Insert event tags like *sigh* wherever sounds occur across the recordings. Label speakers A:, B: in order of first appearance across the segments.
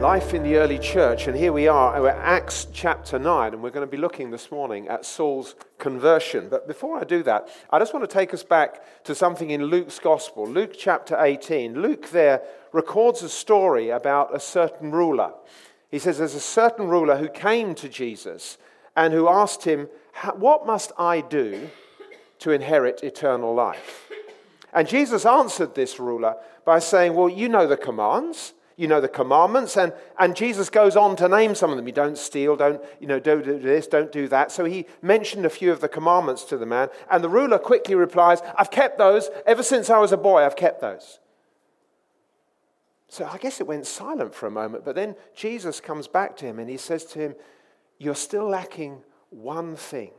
A: Life in the early church, and here we are, we're at Acts chapter 9, and we're going to be looking this morning at Saul's conversion. But before I do that, I just want to take us back to something in Luke's gospel. Luke chapter 18. Luke there records a story about a certain ruler. He says there's a certain ruler who came to Jesus and who asked him, What must I do to inherit eternal life? And Jesus answered this ruler by saying, Well, you know the commands you know the commandments. And, and jesus goes on to name some of them. You don't steal don't you know don't do this don't do that. So he mentioned a few of the commandments to the man. And the ruler quickly replies i've kept those. Ever since i was a boy i've kept those. So i guess it went silent for a moment but then jesus comes back to him and he says to him you're still lacking one thing.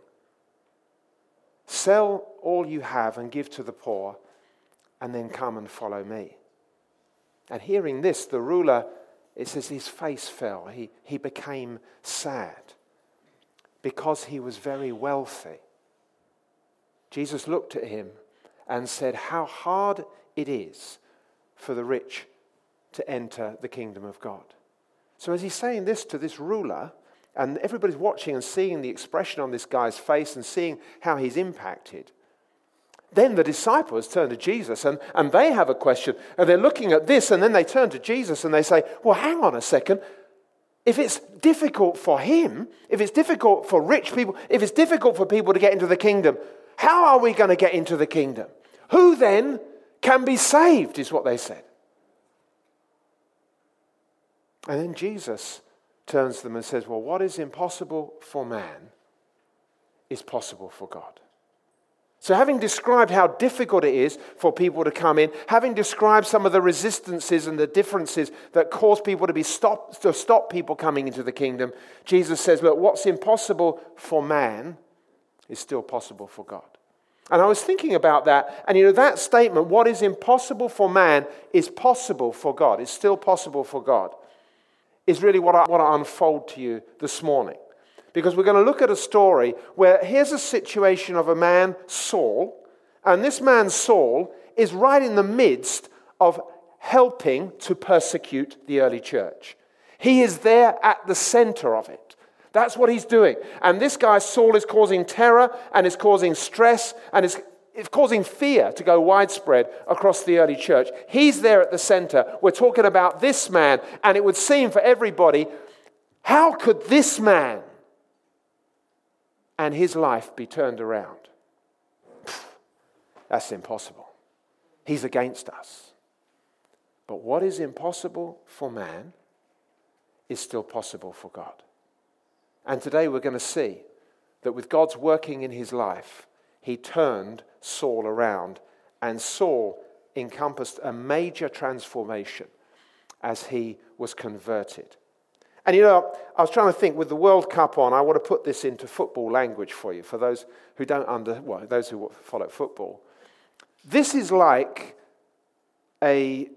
A: Sell all you have and give to the poor and then come and follow me and hearing this, the ruler, it says his face fell. He, he became sad because he was very wealthy. Jesus looked at him and said, How hard it is for the rich to enter the kingdom of God. So, as he's saying this to this ruler, and everybody's watching and seeing the expression on this guy's face and seeing how he's impacted, then the disciples turn to Jesus and, and they have a question. And they're looking at this, and then they turn to Jesus and they say, Well, hang on a second. If it's difficult for him, if it's difficult for rich people, if it's difficult for people to get into the kingdom, how are we going to get into the kingdom? Who then can be saved, is what they said. And then Jesus turns to them and says, Well, what is impossible for man is possible for God. So, having described how difficult it is for people to come in, having described some of the resistances and the differences that cause people to be stopped, to stop people coming into the kingdom, Jesus says, Look, what's impossible for man is still possible for God. And I was thinking about that, and you know, that statement, what is impossible for man is possible for God, is still possible for God, is really what I want to unfold to you this morning because we're going to look at a story where here's a situation of a man, Saul, and this man, Saul, is right in the midst of helping to persecute the early church. He is there at the center of it. That's what he's doing. And this guy, Saul, is causing terror and is causing stress and is it's causing fear to go widespread across the early church. He's there at the center. We're talking about this man, and it would seem for everybody how could this man and his life be turned around. That's impossible. He's against us. But what is impossible for man is still possible for God. And today we're going to see that with God's working in his life, he turned Saul around, and Saul encompassed a major transformation as he was converted. And you know, I was trying to think with the World Cup on, I want to put this into football language for you, for those who don't under, well, those who follow football. This is like a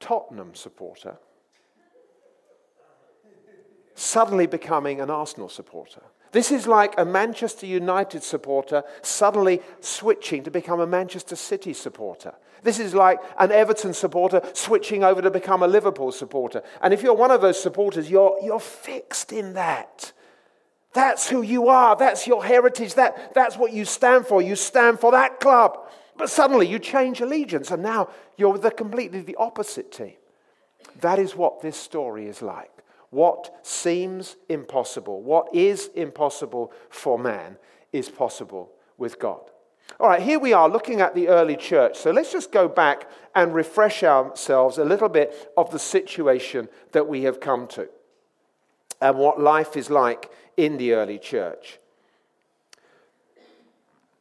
A: Tottenham supporter suddenly becoming an Arsenal supporter. This is like a Manchester United supporter suddenly switching to become a Manchester City supporter. This is like an Everton supporter switching over to become a Liverpool supporter. And if you're one of those supporters, you're, you're fixed in that. That's who you are. That's your heritage. That, that's what you stand for. You stand for that club. But suddenly you change allegiance, and now you're the completely the opposite team. That is what this story is like. What seems impossible, what is impossible for man, is possible with God. All right, here we are looking at the early church. So let's just go back and refresh ourselves a little bit of the situation that we have come to and what life is like in the early church.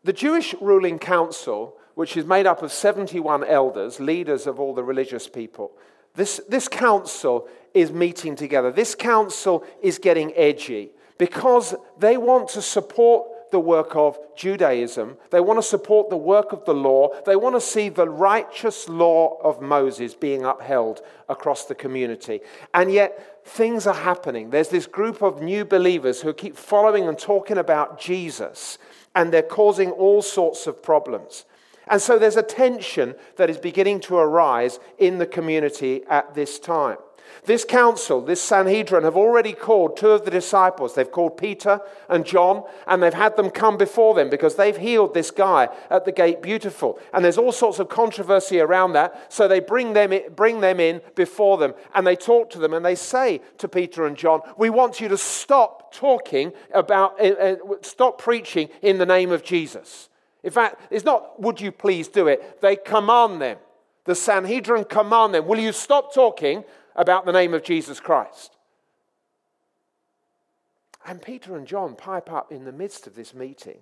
A: The Jewish ruling council which is made up of 71 elders, leaders of all the religious people. This, this council is meeting together. This council is getting edgy because they want to support the work of Judaism. They want to support the work of the law. They want to see the righteous law of Moses being upheld across the community. And yet, things are happening. There's this group of new believers who keep following and talking about Jesus, and they're causing all sorts of problems. And so there's a tension that is beginning to arise in the community at this time. This council, this Sanhedrin, have already called two of the disciples. They've called Peter and John, and they've had them come before them because they've healed this guy at the gate beautiful. And there's all sorts of controversy around that. So they bring them, in, bring them in before them, and they talk to them, and they say to Peter and John, We want you to stop talking about, uh, uh, stop preaching in the name of Jesus. In fact, it's not, would you please do it? They command them. The Sanhedrin command them, will you stop talking about the name of Jesus Christ? And Peter and John pipe up in the midst of this meeting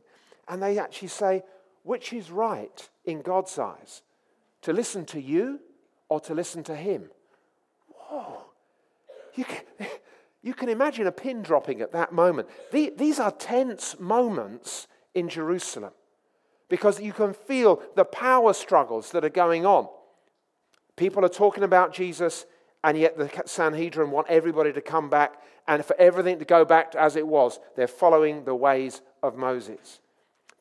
A: and they actually say, which is right in God's eyes? To listen to you or to listen to him? Whoa. You can, *laughs* you can imagine a pin dropping at that moment. These are tense moments in Jerusalem because you can feel the power struggles that are going on. People are talking about Jesus, and yet the Sanhedrin want everybody to come back and for everything to go back to as it was. They're following the ways of Moses.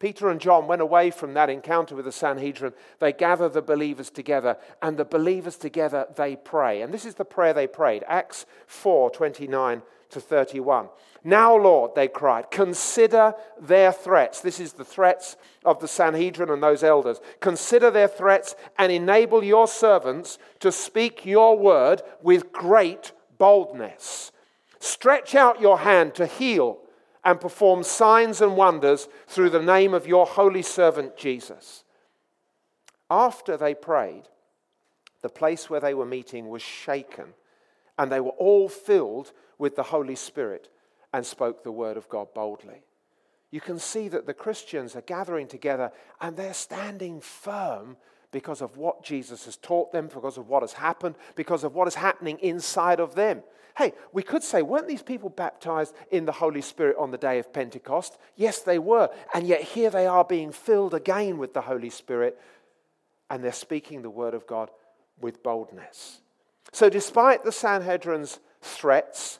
A: Peter and John went away from that encounter with the Sanhedrin. They gather the believers together, and the believers together they pray. And this is the prayer they prayed Acts 4 29 to 31. Now, Lord, they cried, consider their threats. This is the threats of the Sanhedrin and those elders. Consider their threats and enable your servants to speak your word with great boldness. Stretch out your hand to heal and perform signs and wonders through the name of your holy servant Jesus. After they prayed, the place where they were meeting was shaken, and they were all filled with the Holy Spirit and spoke the word of God boldly. You can see that the Christians are gathering together and they're standing firm because of what Jesus has taught them, because of what has happened, because of what is happening inside of them. Hey, we could say, weren't these people baptized in the Holy Spirit on the day of Pentecost? Yes, they were. And yet here they are being filled again with the Holy Spirit, and they're speaking the word of God with boldness. So, despite the Sanhedrin's threats,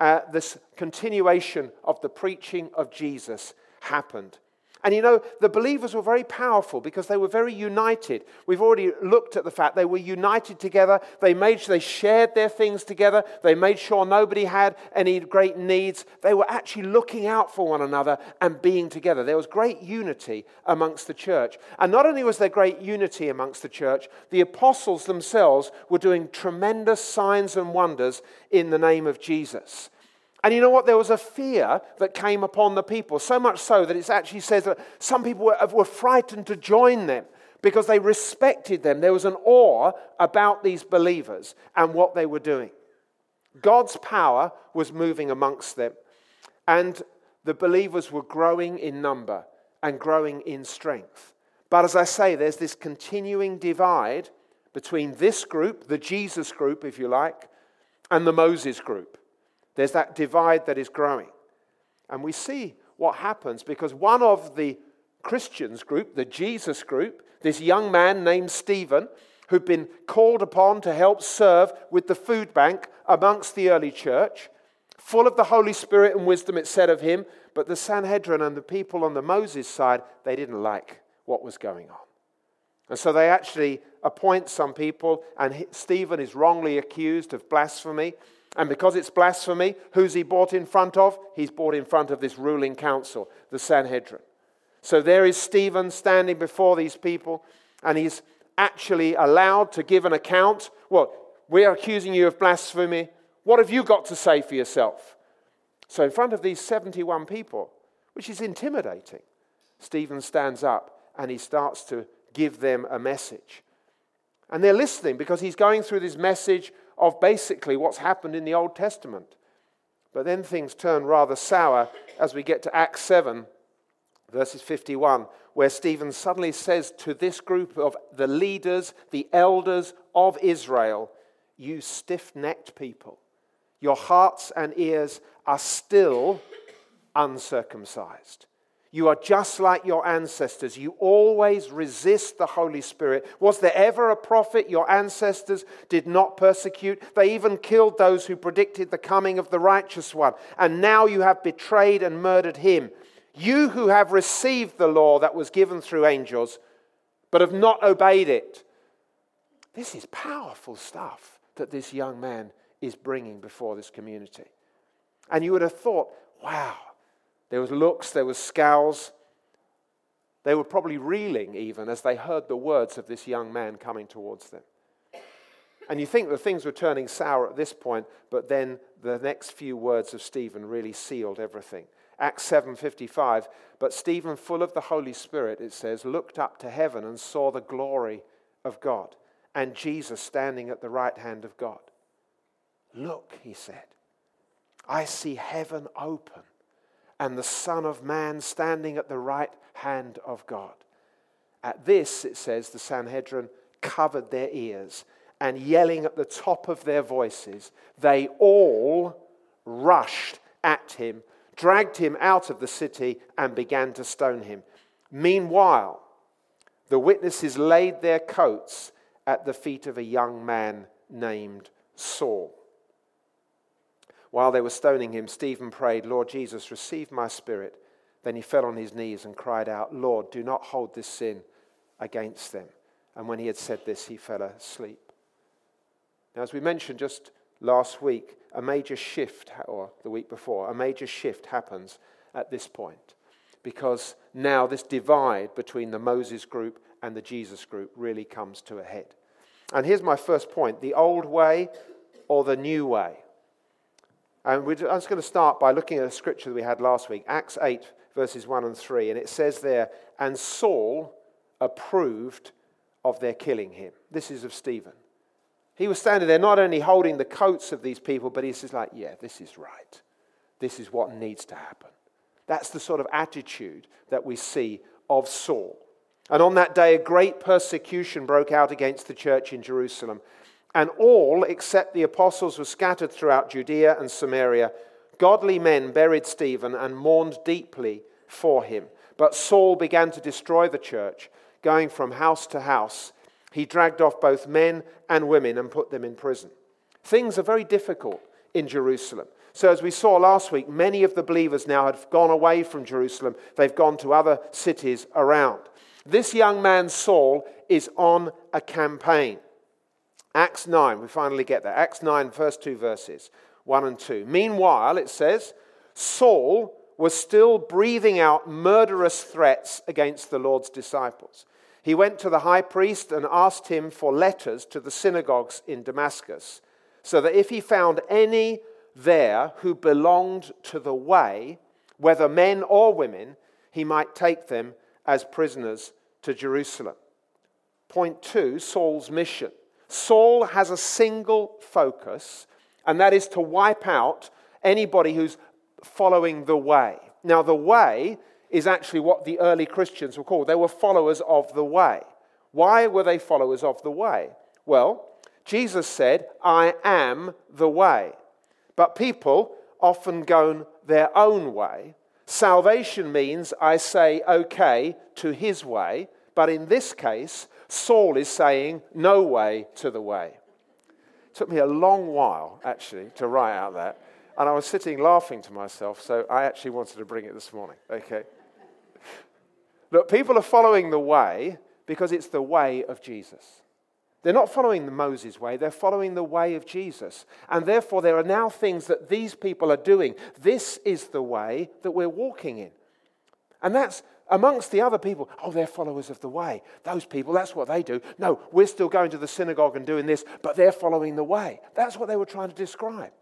A: uh, this continuation of the preaching of Jesus happened. And you know, the believers were very powerful because they were very united. We've already looked at the fact they were united together. They made sure they shared their things together. They made sure nobody had any great needs. They were actually looking out for one another and being together. There was great unity amongst the church. And not only was there great unity amongst the church, the apostles themselves were doing tremendous signs and wonders in the name of Jesus. And you know what? There was a fear that came upon the people, so much so that it actually says that some people were, were frightened to join them because they respected them. There was an awe about these believers and what they were doing. God's power was moving amongst them, and the believers were growing in number and growing in strength. But as I say, there's this continuing divide between this group, the Jesus group, if you like, and the Moses group. There's that divide that is growing. And we see what happens because one of the Christians group, the Jesus group, this young man named Stephen, who'd been called upon to help serve with the food bank amongst the early church, full of the Holy Spirit and wisdom, it said of him. But the Sanhedrin and the people on the Moses side, they didn't like what was going on. And so they actually appoint some people, and Stephen is wrongly accused of blasphemy. And because it's blasphemy, who's he brought in front of? He's brought in front of this ruling council, the Sanhedrin. So there is Stephen standing before these people, and he's actually allowed to give an account. Well, we're accusing you of blasphemy. What have you got to say for yourself? So, in front of these 71 people, which is intimidating, Stephen stands up and he starts to give them a message. And they're listening because he's going through this message of basically what's happened in the Old Testament. But then things turn rather sour as we get to Acts 7, verses 51, where Stephen suddenly says to this group of the leaders, the elders of Israel, You stiff necked people, your hearts and ears are still uncircumcised. You are just like your ancestors. You always resist the Holy Spirit. Was there ever a prophet your ancestors did not persecute? They even killed those who predicted the coming of the righteous one. And now you have betrayed and murdered him. You who have received the law that was given through angels, but have not obeyed it. This is powerful stuff that this young man is bringing before this community. And you would have thought, wow, there was looks, there was scowls. They were probably reeling even as they heard the words of this young man coming towards them. And you think that things were turning sour at this point, but then the next few words of Stephen really sealed everything. Acts 7:55, but Stephen full of the Holy Spirit it says looked up to heaven and saw the glory of God and Jesus standing at the right hand of God. Look, he said. I see heaven open and the Son of Man standing at the right hand of God. At this, it says, the Sanhedrin covered their ears and yelling at the top of their voices, they all rushed at him, dragged him out of the city, and began to stone him. Meanwhile, the witnesses laid their coats at the feet of a young man named Saul. While they were stoning him, Stephen prayed, Lord Jesus, receive my spirit. Then he fell on his knees and cried out, Lord, do not hold this sin against them. And when he had said this, he fell asleep. Now, as we mentioned just last week, a major shift, or the week before, a major shift happens at this point because now this divide between the Moses group and the Jesus group really comes to a head. And here's my first point the old way or the new way. And we're just going to start by looking at a scripture that we had last week, Acts 8, verses 1 and 3. And it says there, And Saul approved of their killing him. This is of Stephen. He was standing there not only holding the coats of these people, but he says, like, yeah, this is right. This is what needs to happen. That's the sort of attitude that we see of Saul. And on that day, a great persecution broke out against the church in Jerusalem. And all, except the apostles, were scattered throughout Judea and Samaria. Godly men buried Stephen and mourned deeply for him. But Saul began to destroy the church, going from house to house. He dragged off both men and women and put them in prison. Things are very difficult in Jerusalem. So, as we saw last week, many of the believers now have gone away from Jerusalem. They've gone to other cities around. This young man, Saul, is on a campaign. Acts 9, we finally get there. Acts 9, first two verses, 1 and 2. Meanwhile, it says, Saul was still breathing out murderous threats against the Lord's disciples. He went to the high priest and asked him for letters to the synagogues in Damascus, so that if he found any there who belonged to the way, whether men or women, he might take them as prisoners to Jerusalem. Point two Saul's mission. Saul has a single focus, and that is to wipe out anybody who's following the way. Now, the way is actually what the early Christians were called. They were followers of the way. Why were they followers of the way? Well, Jesus said, I am the way. But people often go their own way. Salvation means I say okay to his way, but in this case, Saul is saying, No way to the way. It took me a long while, actually, to write out that. And I was sitting laughing to myself, so I actually wanted to bring it this morning. Okay. Look, people are following the way because it's the way of Jesus. They're not following the Moses way, they're following the way of Jesus. And therefore, there are now things that these people are doing. This is the way that we're walking in. And that's amongst the other people, oh, they're followers of the way. Those people, that's what they do. No, we're still going to the synagogue and doing this, but they're following the way. That's what they were trying to describe.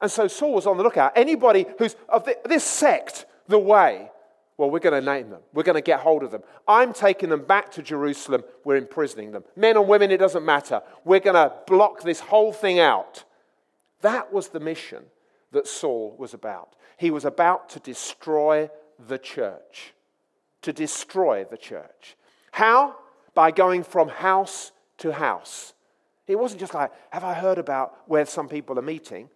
A: And so Saul was on the lookout. Anybody who's of this sect, the way, well, we're going to name them. We're going to get hold of them. I'm taking them back to Jerusalem. We're imprisoning them. Men or women, it doesn't matter. We're going to block this whole thing out. That was the mission that Saul was about. He was about to destroy the church to destroy the church. How? By going from house to house. It wasn't just like, have I heard about where some people are meeting?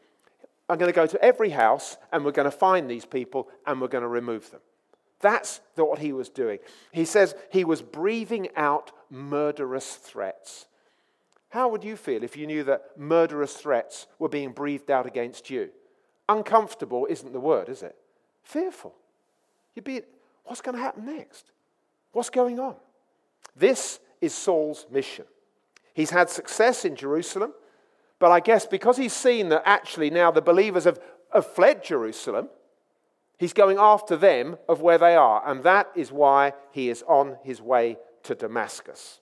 A: I'm going to go to every house and we're going to find these people and we're going to remove them. That's what he was doing. He says he was breathing out murderous threats. How would you feel if you knew that murderous threats were being breathed out against you? Uncomfortable isn't the word, is it? Fearful. You'd be, what's going to happen next? What's going on? This is Saul's mission. He's had success in Jerusalem, but I guess because he's seen that actually now the believers have, have fled Jerusalem, he's going after them of where they are, and that is why he is on his way to Damascus.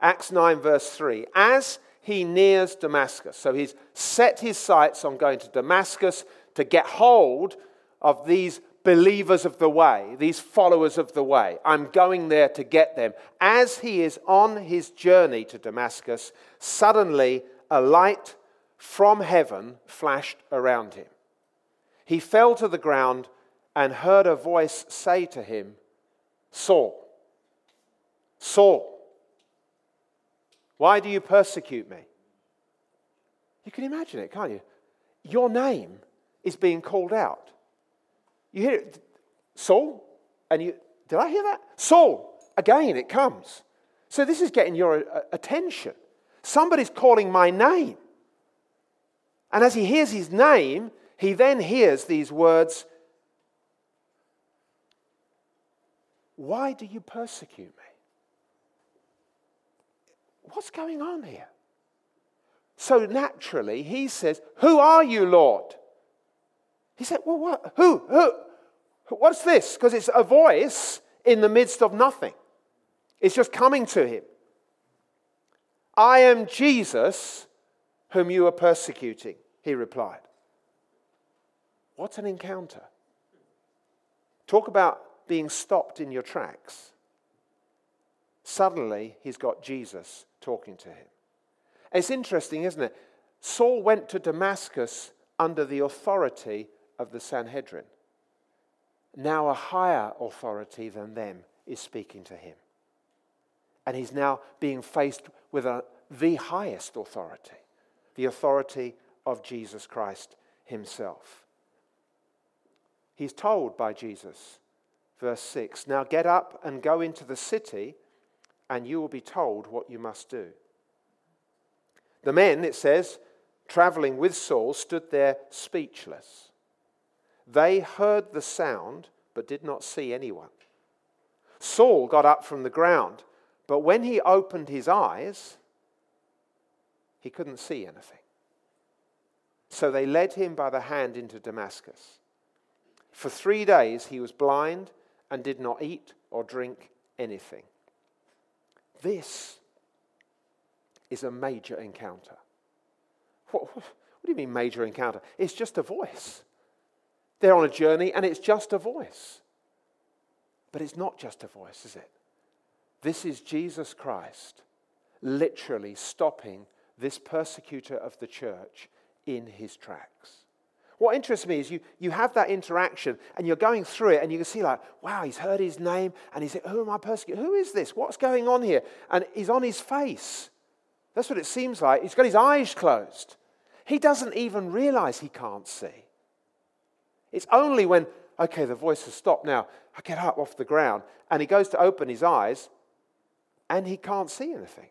A: Acts 9, verse 3. As he nears Damascus, so he's set his sights on going to Damascus to get hold of these believers of the way, these followers of the way. I'm going there to get them. As he is on his journey to Damascus, suddenly a light from heaven flashed around him. He fell to the ground and heard a voice say to him, Saul, Saul, why do you persecute me? You can imagine it, can't you? Your name is being called out. You hear it, Saul, and you, did I hear that? Saul, again it comes. So this is getting your uh, attention. Somebody's calling my name. And as he hears his name, he then hears these words Why do you persecute me? What's going on here? So naturally, he says, Who are you, Lord? He said, Well, what? Who? Who? What's this? Because it's a voice in the midst of nothing. It's just coming to him. I am Jesus whom you are persecuting, he replied. What an encounter. Talk about being stopped in your tracks. Suddenly, he's got Jesus talking to him. It's interesting, isn't it? Saul went to Damascus under the authority of the Sanhedrin. Now, a higher authority than them is speaking to him. And he's now being faced with a, the highest authority, the authority of Jesus Christ himself. He's told by Jesus, verse 6 Now get up and go into the city, and you will be told what you must do. The men, it says, traveling with Saul, stood there speechless. They heard the sound, but did not see anyone. Saul got up from the ground, but when he opened his eyes, he couldn't see anything. So they led him by the hand into Damascus. For three days he was blind and did not eat or drink anything. This is a major encounter. What, what, do you mean, major encounter? It's just a voice. They're on a journey and it's just a voice. But it's not just a voice, is it? This is Jesus Christ literally stopping this persecutor of the church in his tracks. What interests me is you, you have that interaction and you're going through it and you can see, like, wow, he's heard his name and he's like, who am I persecuting? Who is this? What's going on here? And he's on his face. That's what it seems like. He's got his eyes closed. He doesn't even realize he can't see. It's only when, okay, the voice has stopped now, I get up off the ground, and he goes to open his eyes, and he can't see anything.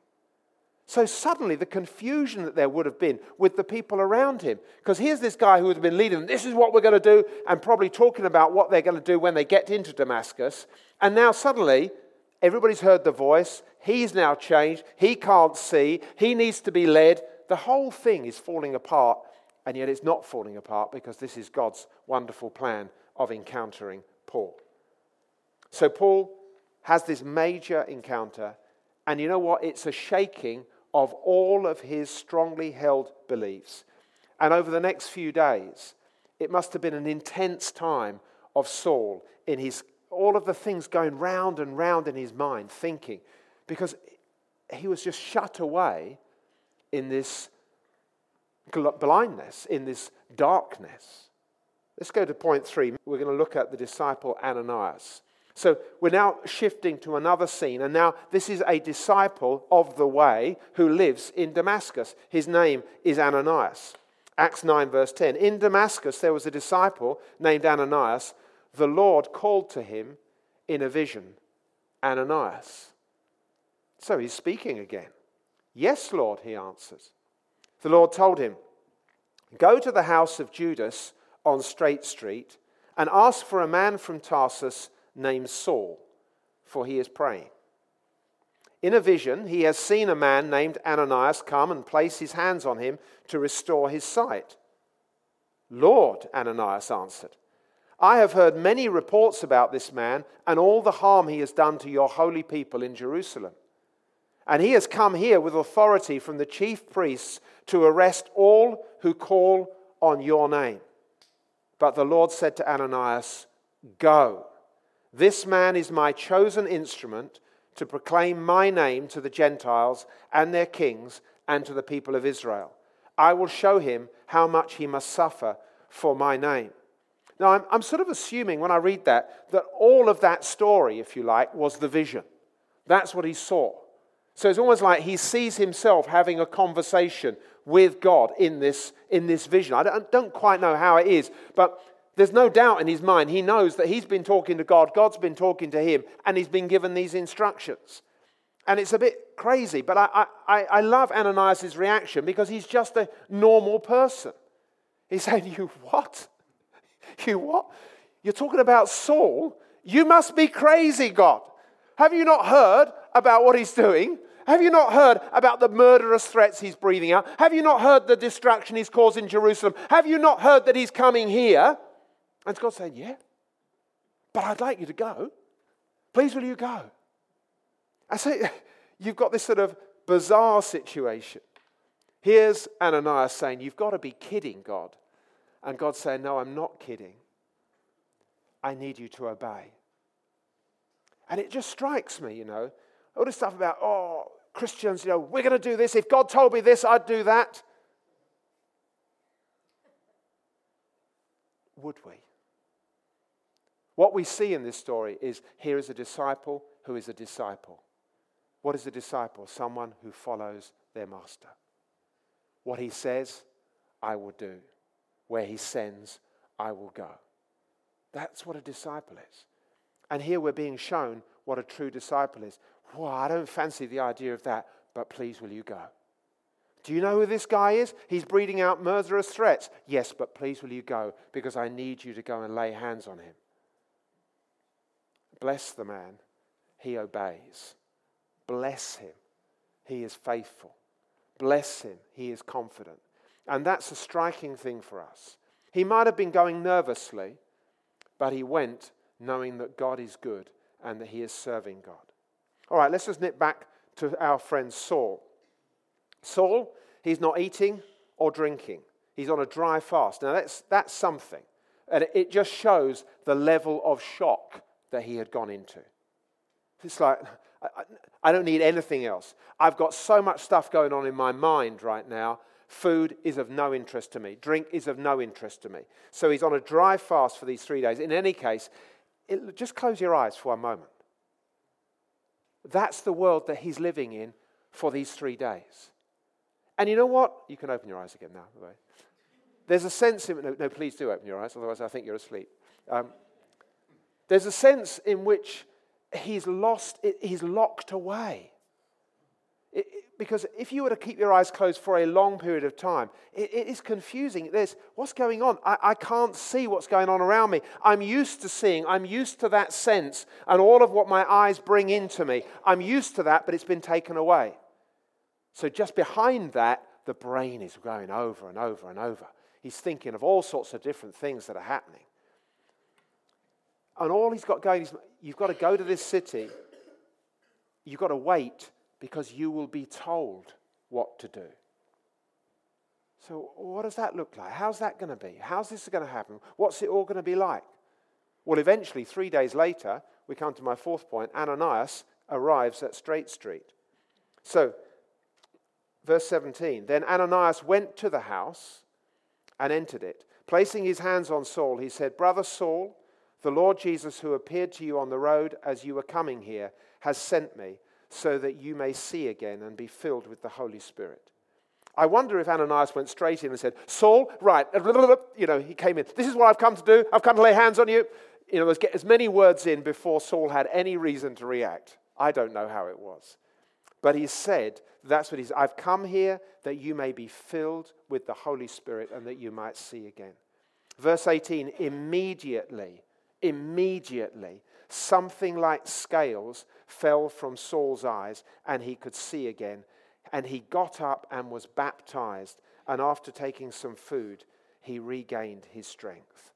A: So suddenly, the confusion that there would have been with the people around him, because here's this guy who had been leading them, this is what we're going to do, and probably talking about what they're going to do when they get into Damascus. And now suddenly, everybody's heard the voice. He's now changed. He can't see. He needs to be led. The whole thing is falling apart and yet it's not falling apart because this is God's wonderful plan of encountering Paul. So Paul has this major encounter, and you know what? It's a shaking of all of his strongly held beliefs. And over the next few days, it must have been an intense time of Saul in his all of the things going round and round in his mind, thinking, because he was just shut away in this blindness, in this darkness. Let's go to point three. We're going to look at the disciple Ananias. So we're now shifting to another scene, and now this is a disciple of the way who lives in Damascus. His name is Ananias. Acts 9, verse 10. In Damascus, there was a disciple named Ananias. The Lord called to him in a vision, Ananias. So he's speaking again. Yes, Lord, he answers. The Lord told him, Go to the house of Judas on Straight Street and ask for a man from Tarsus named Saul, for he is praying. In a vision, he has seen a man named Ananias come and place his hands on him to restore his sight. Lord, Ananias answered, I have heard many reports about this man and all the harm he has done to your holy people in Jerusalem. And he has come here with authority from the chief priests to arrest all who call on your name. But the Lord said to Ananias, Go. This man is my chosen instrument to proclaim my name to the Gentiles and their kings and to the people of Israel. I will show him how much he must suffer for my name. Now, I'm, I'm, sort of assuming when I read that, that all of that story, if you like, was the vision. That's what he saw. So it's almost like he sees himself having a conversation with God in this, in this vision. I don't, don't quite know how it is, but there's no doubt in his mind. He knows that he's been talking to God, God's been talking to him, and he's been given these instructions. And it's a bit crazy, but I, I, I love Ananias' reaction because he's just a normal person. He's saying, You what? You what? You're talking about Saul? You must be crazy, God. Have you not heard about what he's doing? Have you not heard about the murderous threats he's breathing out? Have you not heard the destruction he's causing Jerusalem? Have you not heard that he's coming here? And God saying, Yeah, but I'd like you to go. Please, will you go? I say, *laughs* you've got this sort of bizarre situation. Here's Ananias saying, You've got to be kidding, God. And God saying, No, I'm not kidding. I need you to obey. And it just strikes me, you know, all this stuff about, oh, Christians, you know, we're going to do this. If God told me this, I'd do that. Would we? What we see in this story is here is a disciple who is a disciple. What is a disciple? Someone who follows their master. What he says, I will do. Where he sends, I will go. That's what a disciple is. And here we're being shown what a true disciple is. Well, I don't fancy the idea of that, but please will you go? Do you know who this guy is? He's breathing out murderous threats. Yes, but please will you go? Because I need you to go and lay hands on him. Bless the man, he obeys. Bless him, he is faithful. Bless him, he is confident. And that's a striking thing for us. He might have been going nervously, but he went knowing that God is good and that he is serving God. All right, let's just nip back to our friend Saul. Saul, he's not eating or drinking, he's on a dry fast. Now, that's, that's something. And it just shows the level of shock that he had gone into. It's like, I, I don't need anything else. I've got so much stuff going on in my mind right now. Food is of no interest to me. Drink is of no interest to me. So he's on a dry fast for these three days. In any case, it, just close your eyes for a moment. That's the world that he's living in for these three days. And you know what? You can open your eyes again now. There's a sense in no, no, please do open your eyes, otherwise I think you're asleep. Um, there's a sense in which he's lost, he's locked away. It, it, because if you were to keep your eyes closed for a long period of time, it, it is confusing. There's what's going on? I, I can't see what's going on around me. I'm used to seeing, I'm used to that sense and all of what my eyes bring into me. I'm used to that, but it's been taken away. So just behind that, the brain is going over and over and over. He's thinking of all sorts of different things that are happening. And all he's got going is you've got to go to this city, you've got to wait because you will be told what to do. So, what does that look like? How's that going to be? How's this going to happen? What's it all going to be like? Well, eventually, three days later, we come to my fourth point Ananias arrives at Straight Street. So, verse 17 Then Ananias went to the house and entered it. Placing his hands on Saul, he said, Brother Saul, The Lord Jesus, who appeared to you on the road as you were coming here, has sent me so that you may see again and be filled with the Holy Spirit. I wonder if Ananias went straight in and said, Saul, right, uh, you know, he came in. This is what I've come to do. I've come to lay hands on you. You know, get as many words in before Saul had any reason to react. I don't know how it was. But he said, that's what he's, I've come here that you may be filled with the Holy Spirit and that you might see again. Verse 18, immediately Immediately, something like scales fell from Saul's eyes, and he could see again. And he got up and was baptized. And after taking some food, he regained his strength.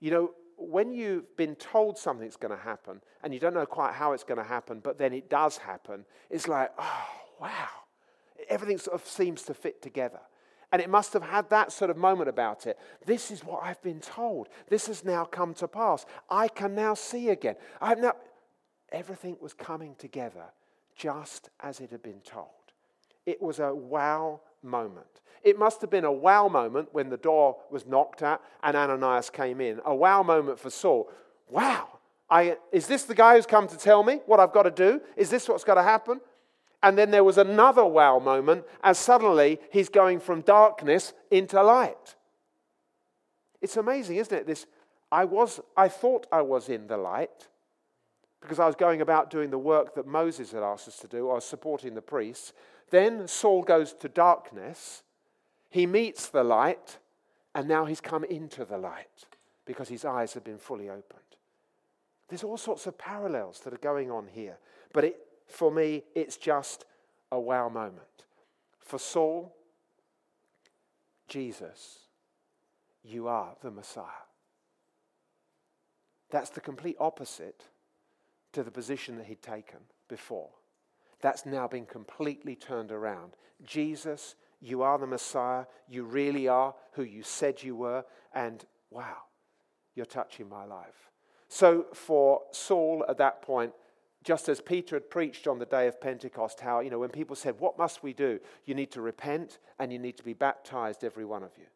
A: You know, when you've been told something's going to happen and you don't know quite how it's going to happen, but then it does happen, it's like, oh, wow. Everything sort of seems to fit together. And it must have had that sort of moment about it. This is what I've been told. This has now come to pass. I can now see again. I've now. Everything was coming together just as it had been told. It was a wow moment. It must have been a wow moment when the door was knocked at and Ananias came in. A wow moment for Saul. Wow, I, is this the guy who's come to tell me what I've got to do? Is this what's got to happen? And then there was another wow moment as suddenly he's going from darkness into light. It's amazing, isn't it? This I was I thought I was in the light because I was going about doing the work that Moses had asked us to do. I was supporting the priests. Then Saul goes to darkness. He meets the light, and now he's come into the light because his eyes have been fully opened. There's all sorts of parallels that are going on here. But it, for me, it's just a wow moment. For Saul, Jesus, you are the Messiah. That's the complete opposite to the position that he'd taken before. That's now been completely turned around. Jesus, you are the Messiah. You really are who you said you were. And wow, you're touching my life. So for Saul at that point, just as Peter had preached on the day of Pentecost, how, you know, when people said, What must we do? You need to repent and you need to be baptized, every one of you.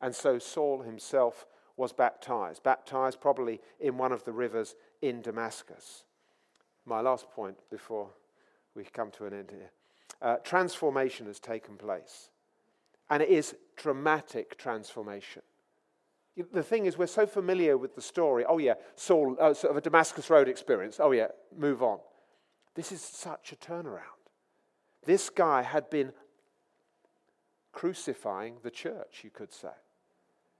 A: And so Saul himself was baptized, baptized probably in one of the rivers in Damascus. My last point before we come to an end here uh, transformation has taken place. And it is dramatic transformation. The thing is, we're so familiar with the story. Oh, yeah, Saul, uh, sort of a Damascus Road experience. Oh, yeah, move on. This is such a turnaround. This guy had been crucifying the church, you could say.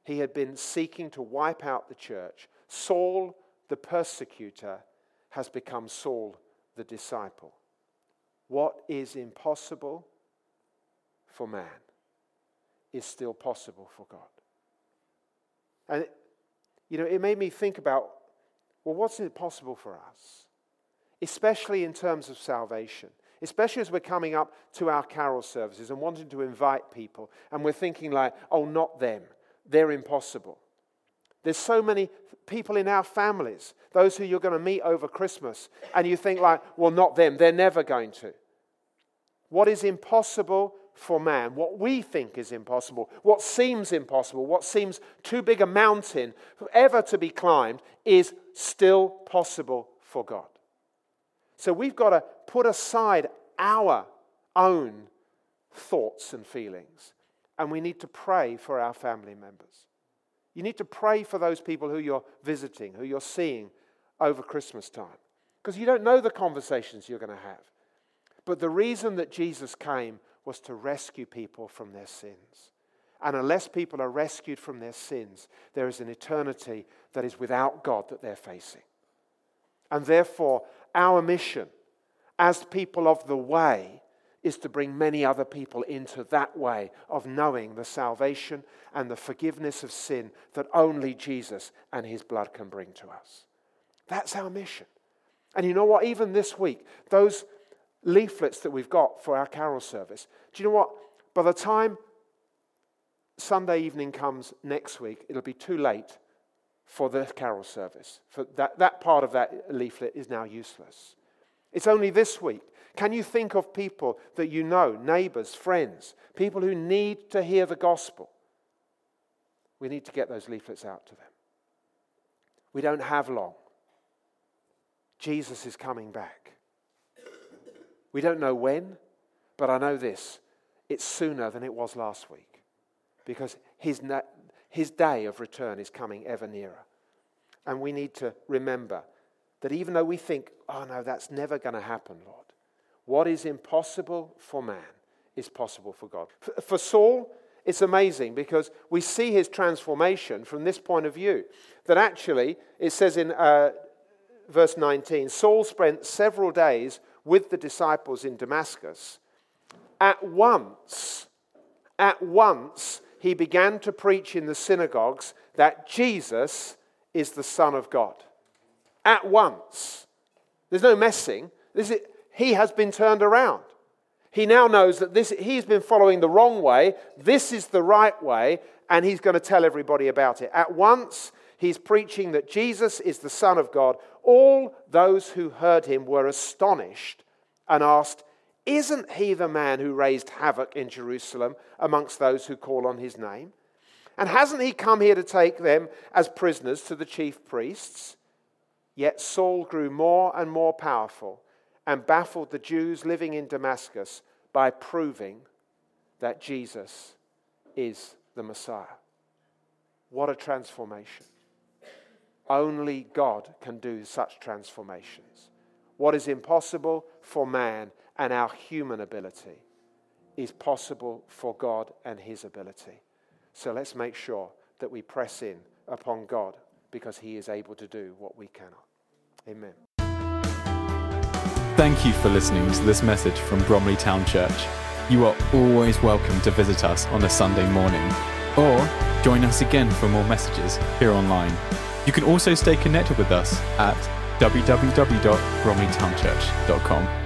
A: He had been seeking to wipe out the church. Saul, the persecutor, has become Saul, the disciple. What is impossible for man is still possible for God. And, you know, it made me think about well, what's possible for us? Especially in terms of salvation, especially as we're coming up to our carol services and wanting to invite people, and we're thinking, like, oh, not them, they're impossible. There's so many people in our families, those who you're going to meet over Christmas, and you think, like, well, not them, they're never going to. What is impossible for man, what we think is impossible, what seems impossible, what seems too big a mountain ever to be climbed, is still possible for God. So we've got to put aside our own thoughts and feelings, and we need to pray for our family members. You need to pray for those people who you're visiting, who you're seeing over Christmas time, because you don't know the conversations you're going to have. But the reason that Jesus came was to rescue people from their sins. And unless people are rescued from their sins, there is an eternity that is without God that they're facing. And therefore, our mission as people of the way is to bring many other people into that way of knowing the salvation and the forgiveness of sin that only Jesus and his blood can bring to us. That's our mission. And you know what? Even this week, those leaflets that we've got for our carol service. Do you know what? By the time Sunday evening comes next week, it'll be too late for the carol service. For that, that part of that leaflet is now useless. It's only this week. Can you think of people that you know, neighbors, friends, people who need to hear the gospel? We need to get those leaflets out to them. We don't have long. Jesus is coming back. We don't know when, but I know this it's sooner than it was last week because his, na- his day of return is coming ever nearer. And we need to remember that even though we think, oh no, that's never going to happen, Lord, what is impossible for man is possible for God. For Saul, it's amazing because we see his transformation from this point of view. That actually, it says in uh, verse 19 Saul spent several days with the disciples in Damascus. At once, at once, he began to preach in the synagogues that Jesus is the Son of God. At once. There's no messing. Is, he has been turned around. He now knows that this, he's been following the wrong way. This is the right way, and he's going to tell everybody about it. At once, he's preaching that Jesus is the Son of God. All those who heard him were astonished and asked, Isn't he the man who raised havoc in Jerusalem amongst those who call on his name? And hasn't he come here to take them as prisoners to the chief priests? Yet Saul grew more and more powerful and baffled the Jews living in Damascus by proving that Jesus is the Messiah. What a transformation. Only God can do such transformations. What is impossible for man and our human ability is possible for God and His ability. So let's make sure that we press in upon God because He is able to do what we cannot. Amen.
B: Thank you for listening to this message from Bromley Town Church. You are always welcome to visit us on a Sunday morning or join us again for more messages here online. You can also stay connected with us at www.bromleytownchurch.com.